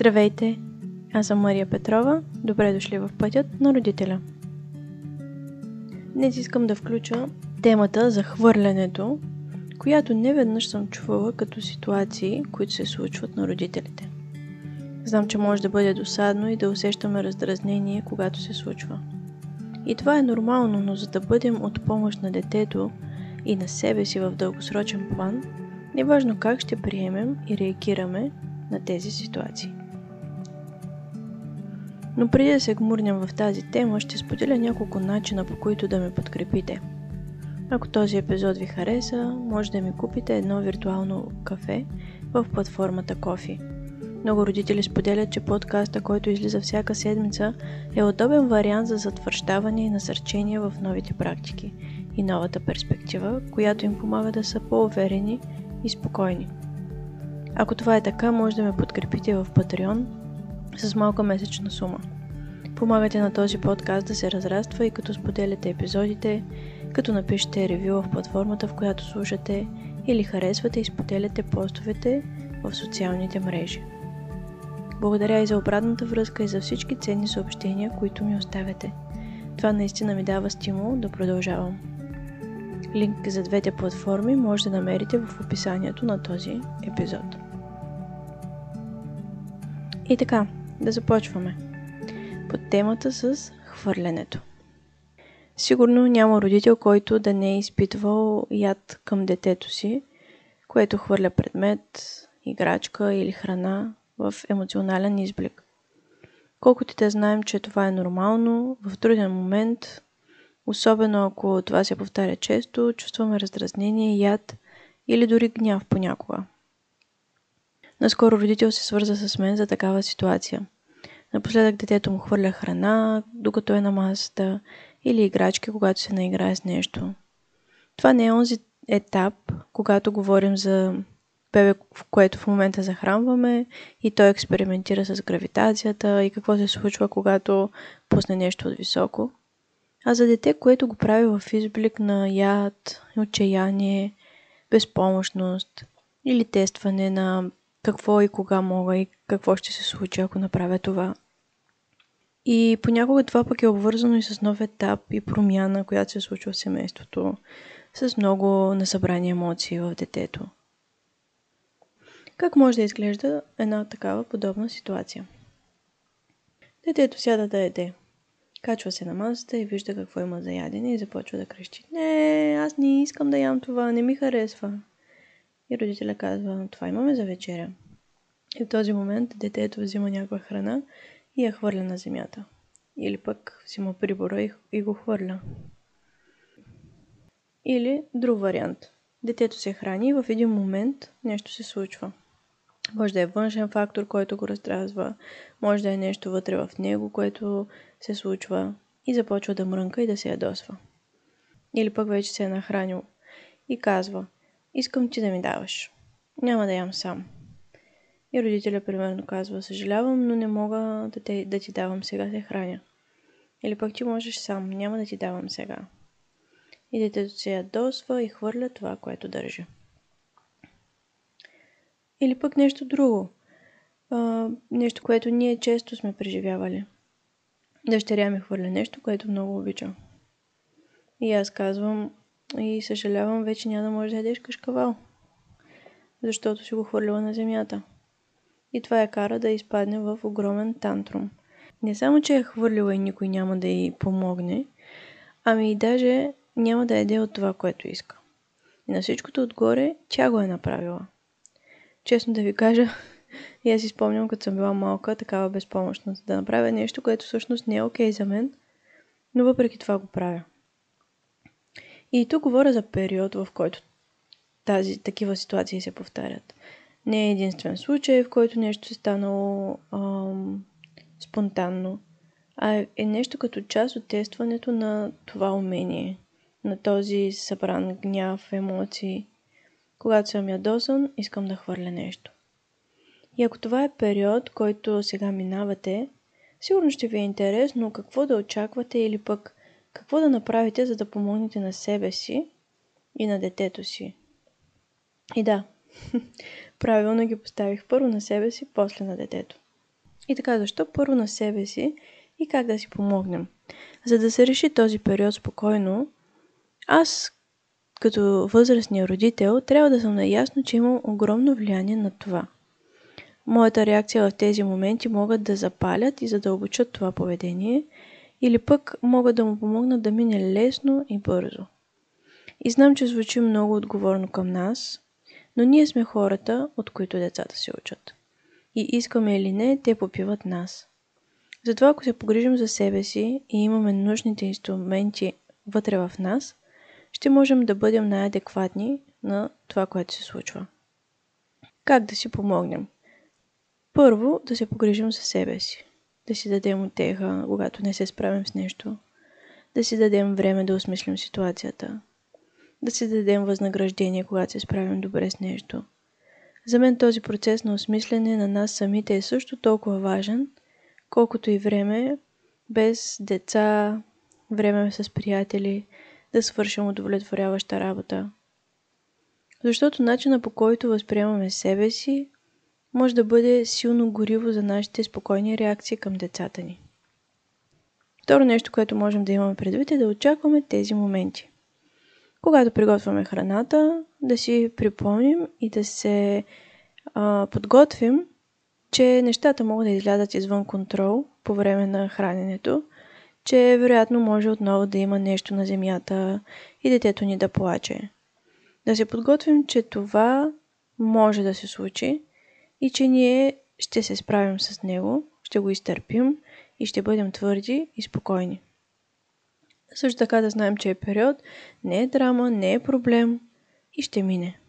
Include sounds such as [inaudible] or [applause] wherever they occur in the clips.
Здравейте! Аз съм Мария Петрова. Добре дошли в пътят на родителя. Днес искам да включа темата за хвърлянето, която не веднъж съм чувала като ситуации, които се случват на родителите. Знам, че може да бъде досадно и да усещаме раздразнение, когато се случва. И това е нормално, но за да бъдем от помощ на детето и на себе си в дългосрочен план, неважно как ще приемем и реагираме на тези ситуации. Но преди да се гмурнем в тази тема, ще споделя няколко начина по които да ме подкрепите. Ако този епизод ви хареса, може да ми купите едно виртуално кафе в платформата Кофи. Много родители споделят, че подкаста, който излиза всяка седмица, е удобен вариант за затвърждаване и насърчение в новите практики и новата перспектива, която им помага да са по-уверени и спокойни. Ако това е така, може да ме подкрепите в Patreon с малка месечна сума. Помагате на този подкаст да се разраства и като споделяте епизодите, като напишете ревю в платформата, в която слушате или харесвате и споделяте постовете в социалните мрежи. Благодаря и за обратната връзка и за всички ценни съобщения, които ми оставяте. Това наистина ми дава стимул да продължавам. Линк за двете платформи може да намерите в описанието на този епизод. И така, да започваме. Под темата с хвърлянето. Сигурно няма родител, който да не е изпитвал яд към детето си, което хвърля предмет, играчка или храна в емоционален изблик. Колкото те знаем, че това е нормално, в труден момент, особено ако това се повтаря често, чувстваме раздразнение, яд или дори гняв понякога. Наскоро родител се свърза с мен за такава ситуация. Напоследък детето му хвърля храна, докато е на масата, или играчки, когато се наиграе с нещо. Това не е онзи етап, когато говорим за бебе, в което в момента захранваме и той експериментира с гравитацията и какво се случва, когато пусне нещо от високо. А за дете, което го прави в изблик на яд, отчаяние, безпомощност или тестване на какво и кога мога и какво ще се случи, ако направя това. И понякога това пък е обвързано и с нов етап и промяна, която се случва в семейството, с много насъбрани емоции в детето. Как може да изглежда една такава подобна ситуация? Детето сяда да еде. Качва се на масата и вижда какво има за ядене и започва да крещи. Не, аз не искам да ям това, не ми харесва. И родителя казва, това имаме за вечеря. И в този момент детето взима някаква храна и я хвърля на земята. Или пък взима прибора и, и го хвърля. Или друг вариант. Детето се храни и в един момент нещо се случва. Може да е външен фактор, който го раздразва, може да е нещо вътре в него, което се случва и започва да мрънка и да се ядосва. Или пък вече се е нахранил и казва, искам ти да ми даваш. Няма да ям сам. И родителя примерно казва, съжалявам, но не мога да, те, да ти давам сега, се храня. Или пък ти можеш сам, няма да ти давам сега. И детето се ядосва и хвърля това, което държи. Или пък нещо друго. А, нещо, което ние често сме преживявали. Дъщеря ми хвърля нещо, което много обича. И аз казвам и съжалявам, вече няма да можеш да ядеш кашкавал. Защото си го хвърлила на земята. И това я кара да изпадне в огромен тантрум. Не само, че е хвърлила и никой няма да й помогне, ами и даже няма да яде от това, което иска. И на всичкото отгоре тя го е направила. Честно да ви кажа, [laughs] и аз си спомням, като съм била малка, такава безпомощност, да направя нещо, което всъщност не е окей okay за мен, но въпреки това го правя. И тук говоря за период, в който тази, такива ситуации се повтарят. Не е единствен случай, в който нещо е станало ам, спонтанно, а е нещо като част от тестването на това умение, на този събран гняв, емоции. Когато съм ядосан, искам да хвърля нещо. И ако това е период, който сега минавате, сигурно ще ви е интересно какво да очаквате или пък какво да направите, за да помогнете на себе си и на детето си. И да, [laughs] правилно ги поставих първо на себе си, после на детето. И така, защо първо на себе си и как да си помогнем? За да се реши този период спокойно, аз като възрастния родител трябва да съм наясно, че имам огромно влияние на това. Моята реакция в тези моменти могат да запалят и задълбочат това поведение или пък могат да му помогнат да мине лесно и бързо. И знам, че звучи много отговорно към нас, но ние сме хората, от които децата се учат. И искаме или не, те попиват нас. Затова ако се погрижим за себе си и имаме нужните инструменти вътре в нас, ще можем да бъдем най-адекватни на това, което се случва. Как да си помогнем? Първо, да се погрижим за себе си. Да си дадем отеха, когато не се справим с нещо. Да си дадем време да осмислим ситуацията. Да си дадем възнаграждение, когато се справим добре с нещо. За мен този процес на осмислене на нас самите е също толкова важен, колкото и време без деца, време с приятели, да свършим удовлетворяваща работа. Защото начина по който възприемаме себе си може да бъде силно гориво за нашите спокойни реакции към децата ни. Второ нещо, което можем да имаме предвид е да очакваме тези моменти. Когато приготвяме храната, да си припомним и да се а, подготвим, че нещата могат да излязат извън контрол по време на храненето, че вероятно може отново да има нещо на земята и детето ни да плаче. Да се подготвим, че това може да се случи и че ние ще се справим с него, ще го изтърпим и ще бъдем твърди и спокойни. Също така да знаем, че е период, не е драма, не е проблем и ще мине.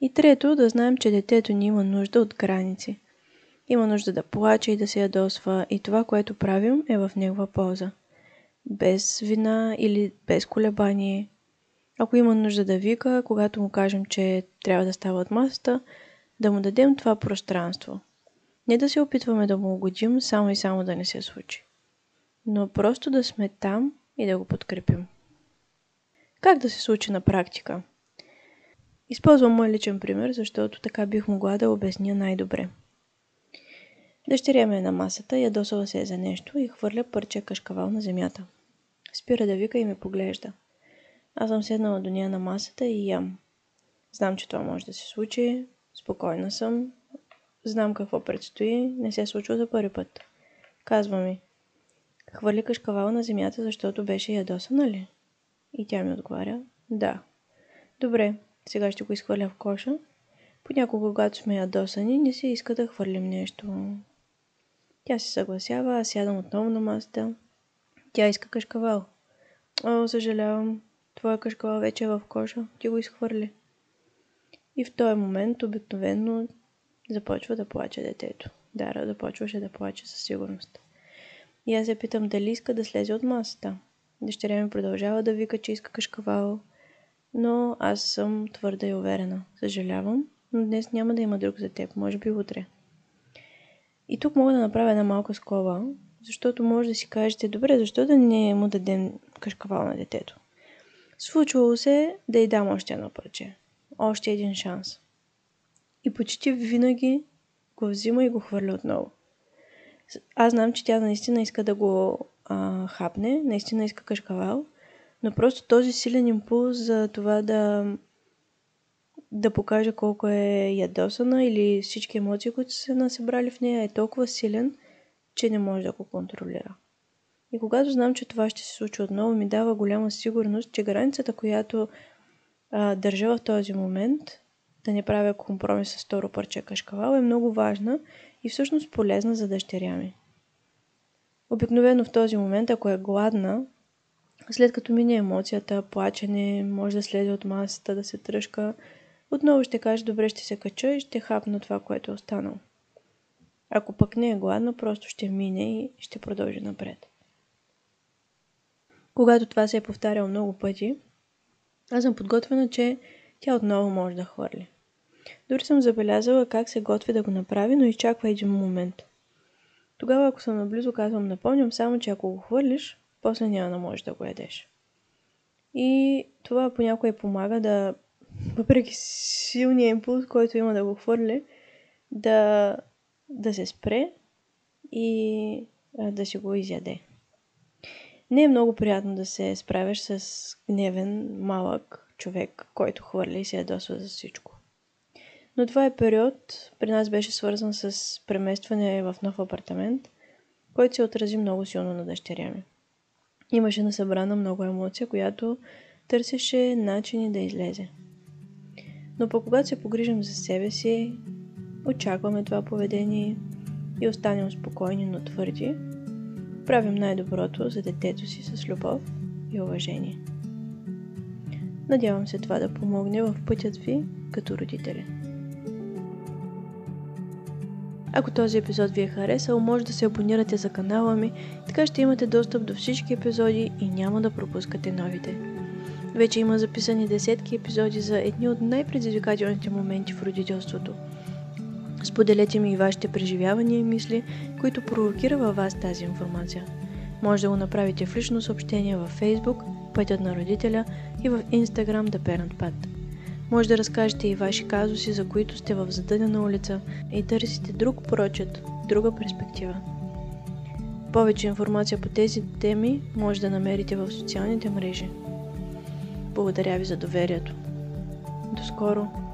И трето, да знаем, че детето ни има нужда от граници. Има нужда да плаче и да се ядосва и това, което правим е в негова полза. Без вина или без колебание. Ако има нужда да вика, когато му кажем, че трябва да става от масата, да му дадем това пространство. Не да се опитваме да му угодим, само и само да не се случи. Но просто да сме там и да го подкрепим. Как да се случи на практика? Използвам мой личен пример, защото така бих могла да обясня най-добре. Дъщеря ми е на масата, ядосала се е за нещо и хвърля парче кашкавал на земята. Спира да вика и ме поглежда. Аз съм седнала до нея на масата и ям. Знам, че това може да се случи, спокойна съм, знам какво предстои, не се е случва за първи път. Казва ми, хвърли кашкавал на земята, защото беше ядосана ли? И тя ми отговаря, да. Добре, сега ще го изхвърля в коша. Понякога, когато сме ядосани, не се иска да хвърлим нещо. Тя се съгласява, аз сядам отново на масата. Тя иска кашкавал. О, съжалявам, твоя кашкавал вече е в коша, ти го изхвърли. И в този момент обикновено започва да плаче детето. Дара започваше да плаче със сигурност. И аз се питам дали иска да слезе от масата. Дъщеря ми продължава да вика, че иска кашкавал, но аз съм твърда и уверена. Съжалявам, но днес няма да има друг за теб, може би утре. И тук мога да направя една малка скоба, защото може да си кажете, добре, защо да не му дадем кашкавал на детето? Случвало се да й дам още едно парче. Още един шанс. И почти винаги го взима и го хвърля отново. Аз знам, че тя наистина иска да го а, хапне, наистина иска кашкавал, но просто този силен импулс за това да, да покаже колко е ядосана или всички емоции, които са насъбрали в нея, е толкова силен, че не може да го контролира. И когато знам, че това ще се случи отново, ми дава голяма сигурност, че границата, която а, държа в този момент, да не правя компромис с второ парче кашкавал, е много важна и всъщност полезна за дъщеря ми. Обикновено в този момент, ако е гладна, след като мине емоцията, плачене, може да слезе от масата, да се тръжка, отново ще каже, добре, ще се кача и ще хапна това, което е останало. Ако пък не е гладна, просто ще мине и ще продължи напред. Когато това се е повтаряло много пъти, аз съм подготвена, че тя отново може да хвърли. Дори съм забелязала как се готви да го направи, но изчаква един момент. Тогава, ако съм наблизо, казвам, напомням само, че ако го хвърлиш, после няма да можеш да го ядеш. И това понякога помага да, въпреки силния импулс, който има да го хвърли, да да се спре и да си го изяде. Не е много приятно да се справяш с гневен, малък човек, който хвърля и се ядосва за всичко. Но това е период, при нас беше свързан с преместване в нов апартамент, който се отрази много силно на дъщеря ми. Имаше насъбрана много емоция, която търсеше начини да излезе. Но по когато се погрижим за себе си, очакваме това поведение и останем спокойни, но твърди, правим най-доброто за детето си с любов и уважение. Надявам се това да помогне в пътят ви като родители. Ако този епизод ви е харесал, може да се абонирате за канала ми, така ще имате достъп до всички епизоди и няма да пропускате новите. Вече има записани десетки епизоди за едни от най-предизвикателните моменти в родителството. Споделете ми и вашите преживявания и мисли, които провокира във вас тази информация. Може да го направите в лично съобщение във Facebook, Пътят на родителя и в Instagram The Parent Path. Може да разкажете и ваши казуси, за които сте в задънена улица и търсите друг прочет, друга перспектива. Повече информация по тези теми може да намерите в социалните мрежи. Благодаря ви за доверието. До скоро!